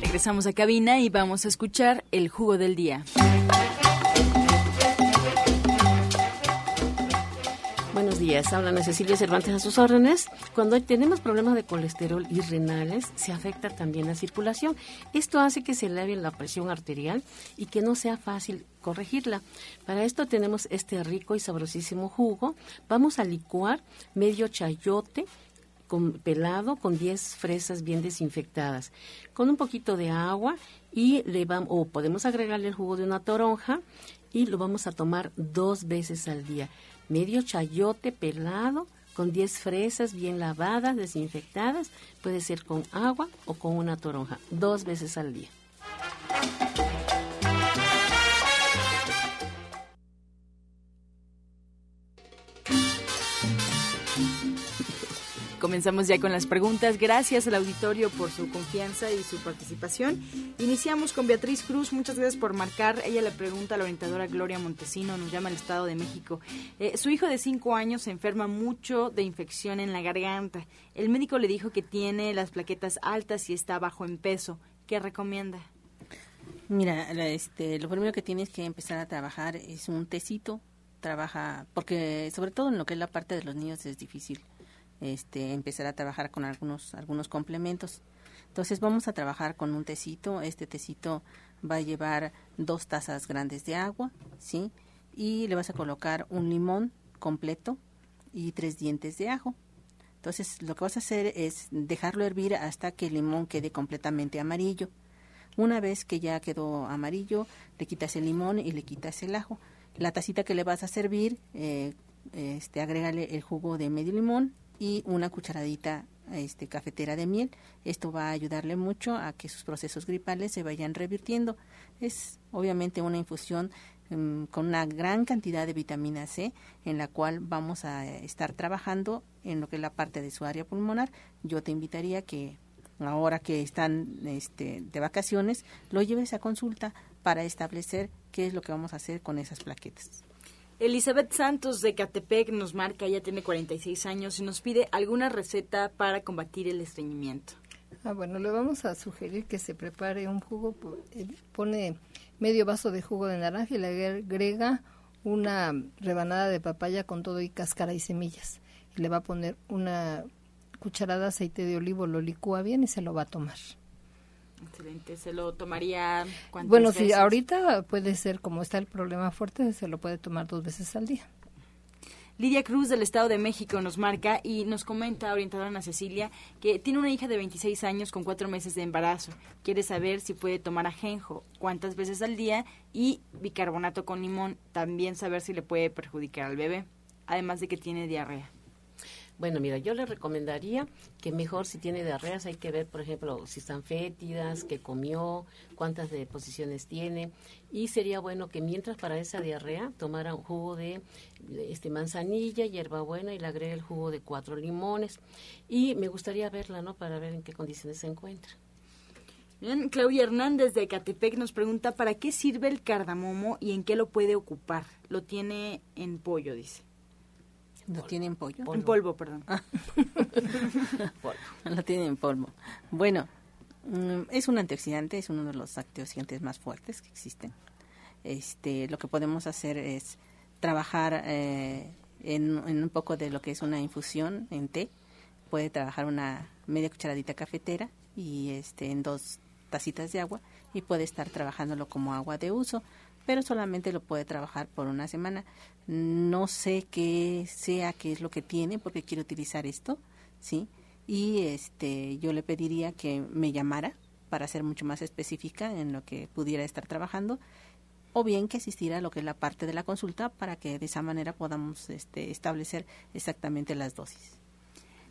Regresamos a cabina y vamos a escuchar el jugo del día. Días, habla Ana Cecilia Cervantes a sus órdenes. Cuando tenemos problemas de colesterol y renales, se afecta también la circulación. Esto hace que se eleve la presión arterial y que no sea fácil corregirla. Para esto tenemos este rico y sabrosísimo jugo. Vamos a licuar medio chayote con, pelado con 10 fresas bien desinfectadas, con un poquito de agua y le vamos, o podemos agregarle el jugo de una toronja y lo vamos a tomar dos veces al día medio chayote pelado con 10 fresas bien lavadas, desinfectadas, puede ser con agua o con una toronja, dos veces al día. Comenzamos ya con las preguntas. Gracias al auditorio por su confianza y su participación. Iniciamos con Beatriz Cruz. Muchas gracias por marcar. Ella le pregunta a la orientadora Gloria Montesino, nos llama el Estado de México. Eh, su hijo de cinco años se enferma mucho de infección en la garganta. El médico le dijo que tiene las plaquetas altas y está bajo en peso. ¿Qué recomienda? Mira, este, lo primero que tienes que empezar a trabajar es un tecito. Trabaja, porque sobre todo en lo que es la parte de los niños es difícil este, empezar a trabajar con algunos, algunos complementos. Entonces vamos a trabajar con un tecito. Este tecito va a llevar dos tazas grandes de agua, ¿sí? Y le vas a colocar un limón completo y tres dientes de ajo. Entonces lo que vas a hacer es dejarlo hervir hasta que el limón quede completamente amarillo. Una vez que ya quedó amarillo, le quitas el limón y le quitas el ajo. La tacita que le vas a servir, eh, este, agrégale el jugo de medio limón y una cucharadita este, cafetera de miel. Esto va a ayudarle mucho a que sus procesos gripales se vayan revirtiendo. Es obviamente una infusión mm, con una gran cantidad de vitamina C en la cual vamos a estar trabajando en lo que es la parte de su área pulmonar. Yo te invitaría que ahora que están este, de vacaciones lo lleves a consulta para establecer qué es lo que vamos a hacer con esas plaquetas. Elizabeth Santos de Catepec nos marca, ella tiene 46 años y nos pide alguna receta para combatir el estreñimiento. Ah, bueno, le vamos a sugerir que se prepare un jugo, pone medio vaso de jugo de naranja y le agrega una rebanada de papaya con todo y cáscara y semillas. Y le va a poner una cucharada de aceite de olivo, lo licúa bien y se lo va a tomar. Excelente, se lo tomaría Bueno, si ahorita puede ser como está el problema fuerte, se lo puede tomar dos veces al día. Lidia Cruz del Estado de México nos marca y nos comenta, orientadora Ana Cecilia, que tiene una hija de 26 años con cuatro meses de embarazo. Quiere saber si puede tomar ajenjo, cuántas veces al día y bicarbonato con limón. También saber si le puede perjudicar al bebé, además de que tiene diarrea. Bueno, mira, yo le recomendaría que mejor si tiene diarreas hay que ver, por ejemplo, si están fétidas, qué comió, cuántas deposiciones tiene. Y sería bueno que mientras para esa diarrea tomara un jugo de, este manzanilla, hierbabuena y le agregue el jugo de cuatro limones. Y me gustaría verla, ¿no? Para ver en qué condiciones se encuentra. Bien, Claudia Hernández de Catepec nos pregunta para qué sirve el cardamomo y en qué lo puede ocupar. Lo tiene en pollo, dice. ¿Lo tiene en pollo? En polvo, perdón. Ah. Lo tiene en polvo. Bueno, mm, es un antioxidante, es uno de los antioxidantes más fuertes que existen. Este, lo que podemos hacer es trabajar eh, en, en un poco de lo que es una infusión en té. Puede trabajar una media cucharadita cafetera y este en dos tacitas de agua y puede estar trabajándolo como agua de uso, pero solamente lo puede trabajar por una semana. No sé qué sea, qué es lo que tiene, porque quiere utilizar esto, ¿sí? Y este, yo le pediría que me llamara para ser mucho más específica en lo que pudiera estar trabajando o bien que asistiera a lo que es la parte de la consulta para que de esa manera podamos este, establecer exactamente las dosis.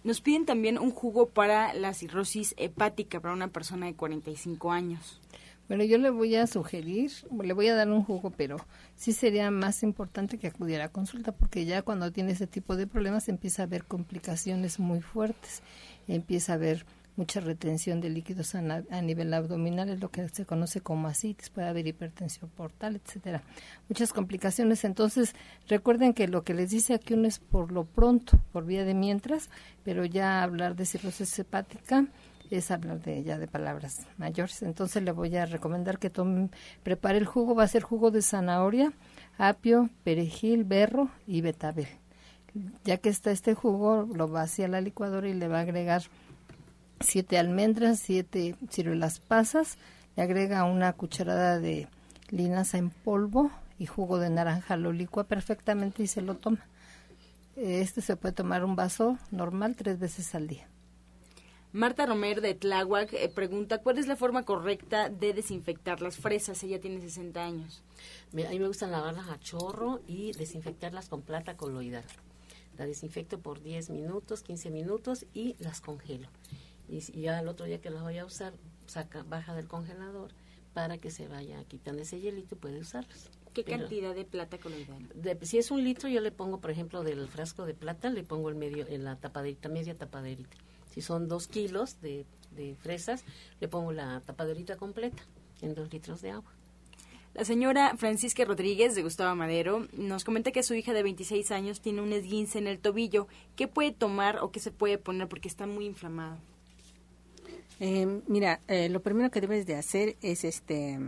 Nos piden también un jugo para la cirrosis hepática para una persona de 45 años. Bueno, yo le voy a sugerir, le voy a dar un jugo, pero sí sería más importante que acudiera a consulta, porque ya cuando tiene ese tipo de problemas empieza a haber complicaciones muy fuertes, empieza a haber mucha retención de líquidos a, nivel abdominal, es lo que se conoce como asitis, puede haber hipertensión portal, etcétera. Muchas complicaciones. Entonces, recuerden que lo que les dice aquí uno es por lo pronto, por vía de mientras, pero ya hablar de cirrosis hepática es hablar de ya de palabras mayores. Entonces le voy a recomendar que tome, prepare el jugo, va a ser jugo de zanahoria, apio, perejil, berro y betabel. Ya que está este jugo, lo va hacia la licuadora y le va a agregar siete almendras, siete ciruelas pasas, le agrega una cucharada de linaza en polvo y jugo de naranja, lo licua perfectamente y se lo toma. Este se puede tomar un vaso normal tres veces al día. Marta Romer de Tláhuac eh, pregunta, ¿cuál es la forma correcta de desinfectar las fresas? Ella tiene 60 años. a mí me gusta lavarlas a chorro y desinfectarlas con plata coloidal. La desinfecto por 10 minutos, 15 minutos y las congelo y, ya el otro día que las voy a usar, saca, baja del congelador para que se vaya quitando ese hielito y puede usarlas. ¿Qué cantidad de plata coloidal? si es un litro, yo le pongo, por ejemplo, del frasco de plata, le pongo el medio, en la tapaderita, media tapaderita. Si son dos kilos de, de fresas, le pongo la tapaderita completa en dos litros de agua. La señora Francisca Rodríguez de Gustavo Madero nos comenta que su hija de 26 años tiene un esguince en el tobillo. ¿Qué puede tomar o qué se puede poner porque está muy inflamado? Eh, mira, eh, lo primero que debes de hacer es, este,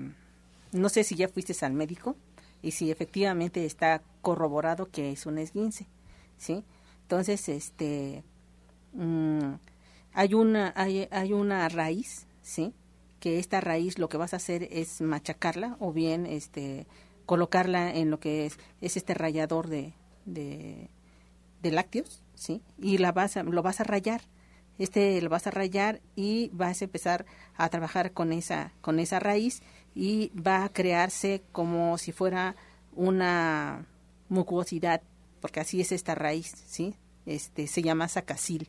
no sé si ya fuiste al médico y si efectivamente está corroborado que es un esguince, ¿sí? Entonces, este, mm, hay una, hay, hay una raíz, ¿sí? Que esta raíz lo que vas a hacer es machacarla o bien, este, colocarla en lo que es, es este rallador de, de, lácteos, ¿sí? Y la vas a, lo vas a rayar este lo vas a rayar y vas a empezar a trabajar con esa con esa raíz y va a crearse como si fuera una mucosidad porque así es esta raíz sí este se llama sacasil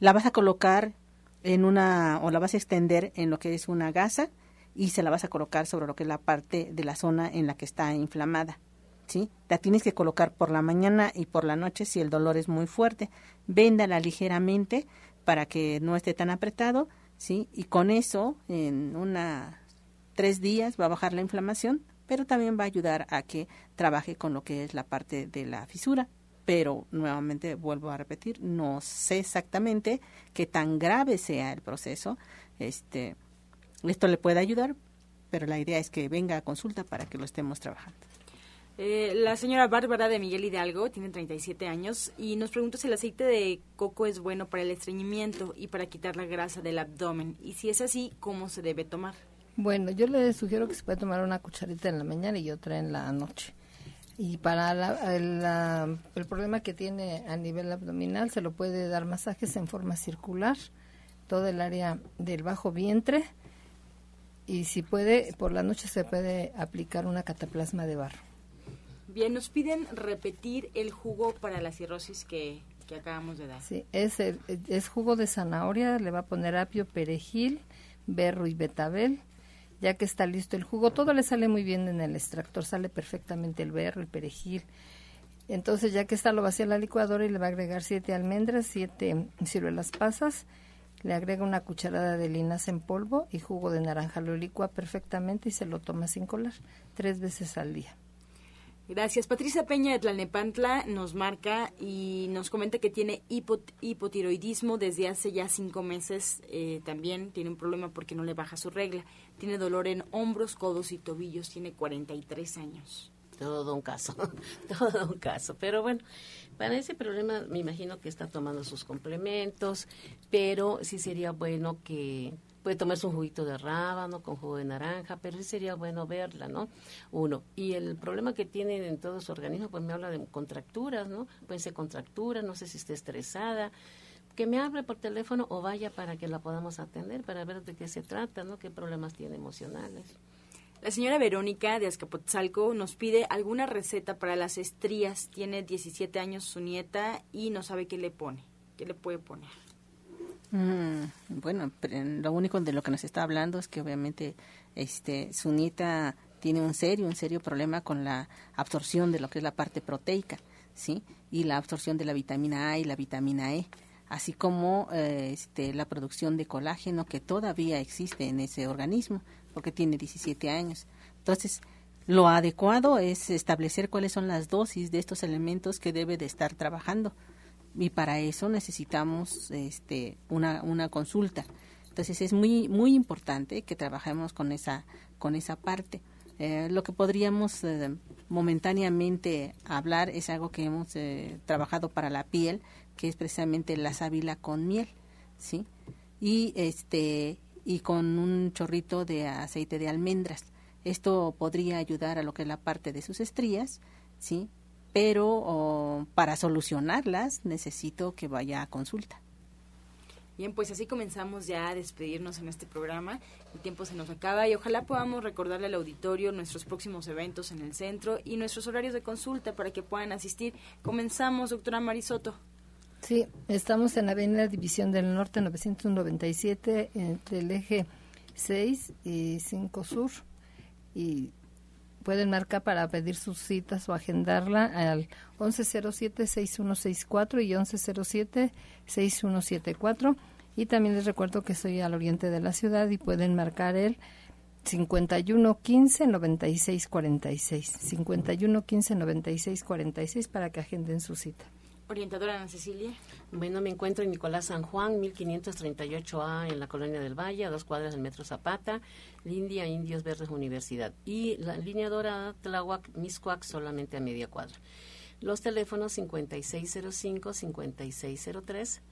la vas a colocar en una o la vas a extender en lo que es una gasa y se la vas a colocar sobre lo que es la parte de la zona en la que está inflamada ¿sí? La tienes que colocar por la mañana y por la noche si el dolor es muy fuerte. Véndala ligeramente para que no esté tan apretado, ¿sí? Y con eso, en una tres días va a bajar la inflamación, pero también va a ayudar a que trabaje con lo que es la parte de la fisura. Pero nuevamente vuelvo a repetir, no sé exactamente qué tan grave sea el proceso. Este, esto le puede ayudar, pero la idea es que venga a consulta para que lo estemos trabajando. Eh, la señora Bárbara de Miguel Hidalgo tiene 37 años y nos pregunta si el aceite de coco es bueno para el estreñimiento y para quitar la grasa del abdomen. Y si es así, ¿cómo se debe tomar? Bueno, yo le sugiero que se puede tomar una cucharita en la mañana y otra en la noche. Y para el problema que tiene a nivel abdominal, se lo puede dar masajes en forma circular, todo el área del bajo vientre. Y si puede, por la noche se puede aplicar una cataplasma de barro. Bien, nos piden repetir el jugo para la cirrosis que, que acabamos de dar. Sí, es, es jugo de zanahoria, le va a poner apio, perejil, berro y betabel. Ya que está listo el jugo, todo le sale muy bien en el extractor, sale perfectamente el berro, el perejil. Entonces, ya que está, lo vacía la licuadora y le va a agregar siete almendras, siete ciruelas pasas, le agrega una cucharada de linaza en polvo y jugo de naranja. Lo licua perfectamente y se lo toma sin colar, tres veces al día. Gracias. Patricia Peña de Tlalnepantla nos marca y nos comenta que tiene hipotiroidismo desde hace ya cinco meses. Eh, también tiene un problema porque no le baja su regla. Tiene dolor en hombros, codos y tobillos. Tiene 43 años. Todo un caso, todo un caso. Pero bueno, para ese problema me imagino que está tomando sus complementos, pero sí sería bueno que puede tomarse un juguito de rábano con jugo de naranja, pero sí sería bueno verla, ¿no? Uno. Y el problema que tiene en todo su organismo, pues me habla de contracturas, ¿no? Pueden ser contracturas, no sé si esté estresada. Que me hable por teléfono o vaya para que la podamos atender, para ver de qué se trata, ¿no? Qué problemas tiene emocionales. La señora Verónica de Azcapotzalco nos pide alguna receta para las estrías. Tiene 17 años su nieta y no sabe qué le pone, qué le puede poner. Mm, bueno, lo único de lo que nos está hablando es que obviamente este, su nieta tiene un serio, un serio problema con la absorción de lo que es la parte proteica, ¿sí? Y la absorción de la vitamina A y la vitamina E, así como eh, este, la producción de colágeno que todavía existe en ese organismo, porque tiene 17 años. Entonces, lo adecuado es establecer cuáles son las dosis de estos elementos que debe de estar trabajando y para eso necesitamos este, una, una consulta. Entonces es muy muy importante que trabajemos con esa con esa parte. Eh, lo que podríamos eh, momentáneamente hablar es algo que hemos eh, trabajado para la piel, que es precisamente la sábila con miel, sí, y este y con un chorrito de aceite de almendras. Esto podría ayudar a lo que es la parte de sus estrías, sí, pero para solucionarlas necesito que vaya a consulta. Bien, pues así comenzamos ya a despedirnos en este programa. El tiempo se nos acaba y ojalá podamos recordarle al auditorio nuestros próximos eventos en el centro y nuestros horarios de consulta para que puedan asistir. Comenzamos, doctora Marisoto. Sí, estamos en la Avenida División del Norte 997 entre el eje 6 y 5 Sur y pueden marcar para pedir sus citas o agendarla al 1107-6164 y 1107-6174. Y también les recuerdo que estoy al oriente de la ciudad y pueden marcar el 5115 9646 5115 9646 para que agenden su cita. Orientadora Ana Cecilia. Bueno, me encuentro en Nicolás San Juan, 1538A, en la Colonia del Valle, a dos cuadras del Metro Zapata, India Indios Verdes Universidad. Y la línea dorada, Tláhuac, Miscuac, solamente a media cuadra. Los teléfonos 5605-5603,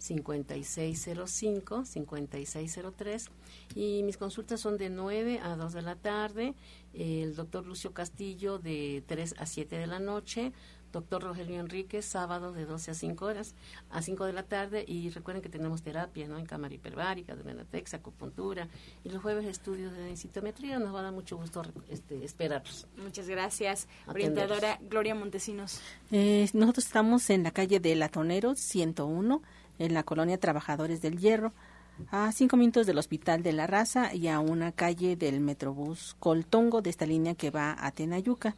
5605-5603 y mis consultas son de 9 a 2 de la tarde, el doctor Lucio Castillo de 3 a 7 de la noche, doctor Rogelio Enríquez, sábado de 12 a 5 horas, a 5 de la tarde, y recuerden que tenemos terapia, ¿no? En cámara hiperbárica, de menatex, acupuntura, y los jueves estudios de densitometría, nos va a dar mucho gusto este, esperarlos. Muchas gracias. Orientadora Gloria Montesinos. Eh, nosotros estamos en la calle de Latonero, 101, en la colonia Trabajadores del Hierro, a cinco minutos del Hospital de la Raza y a una calle del Metrobús Coltongo de esta línea que va a Tenayuca.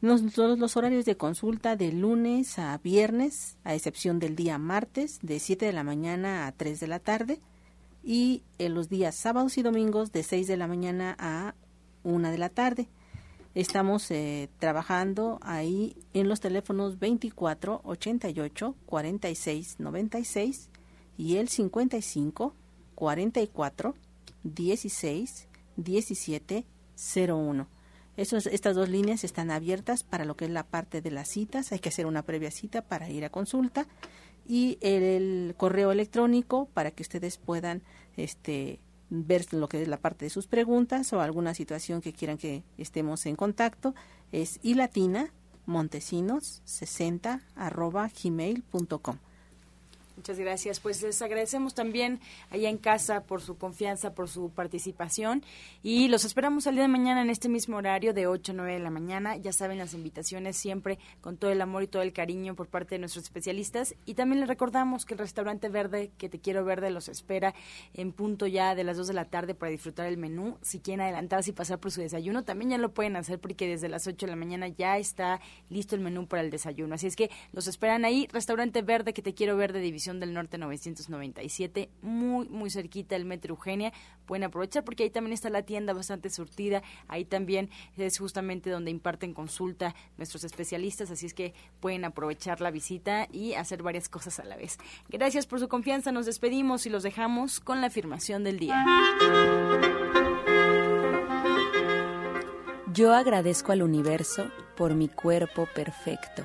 Los, los, horarios de consulta de lunes a viernes, a excepción del día martes, de 7 de la mañana a 3 de la tarde, y en los días sábados y domingos de 6 de la mañana a 1 de la tarde. Estamos eh, trabajando ahí en los teléfonos 24 88 46 96 y el 55 44 16 17 01 estas dos líneas están abiertas para lo que es la parte de las citas. Hay que hacer una previa cita para ir a consulta. Y el, correo electrónico para que ustedes puedan este, ver lo que es la parte de sus preguntas o alguna situación que quieran que estemos en contacto. Es ilatina montesinos 60 arroba gmail.com Muchas gracias. Pues les agradecemos también allá en casa por su confianza, por su participación y los esperamos al día de mañana en este mismo horario de 8 a 9 de la mañana. Ya saben las invitaciones siempre con todo el amor y todo el cariño por parte de nuestros especialistas y también les recordamos que el restaurante Verde, que te quiero verde, los espera en punto ya de las 2 de la tarde para disfrutar el menú. Si quieren adelantarse y pasar por su desayuno, también ya lo pueden hacer porque desde las 8 de la mañana ya está listo el menú para el desayuno. Así es que los esperan ahí, restaurante Verde, que te quiero verde, división del Norte 997, muy, muy cerquita del Metro Eugenia. Pueden aprovechar porque ahí también está la tienda bastante surtida. Ahí también es justamente donde imparten consulta nuestros especialistas, así es que pueden aprovechar la visita y hacer varias cosas a la vez. Gracias por su confianza, nos despedimos y los dejamos con la afirmación del día. Yo agradezco al universo por mi cuerpo perfecto.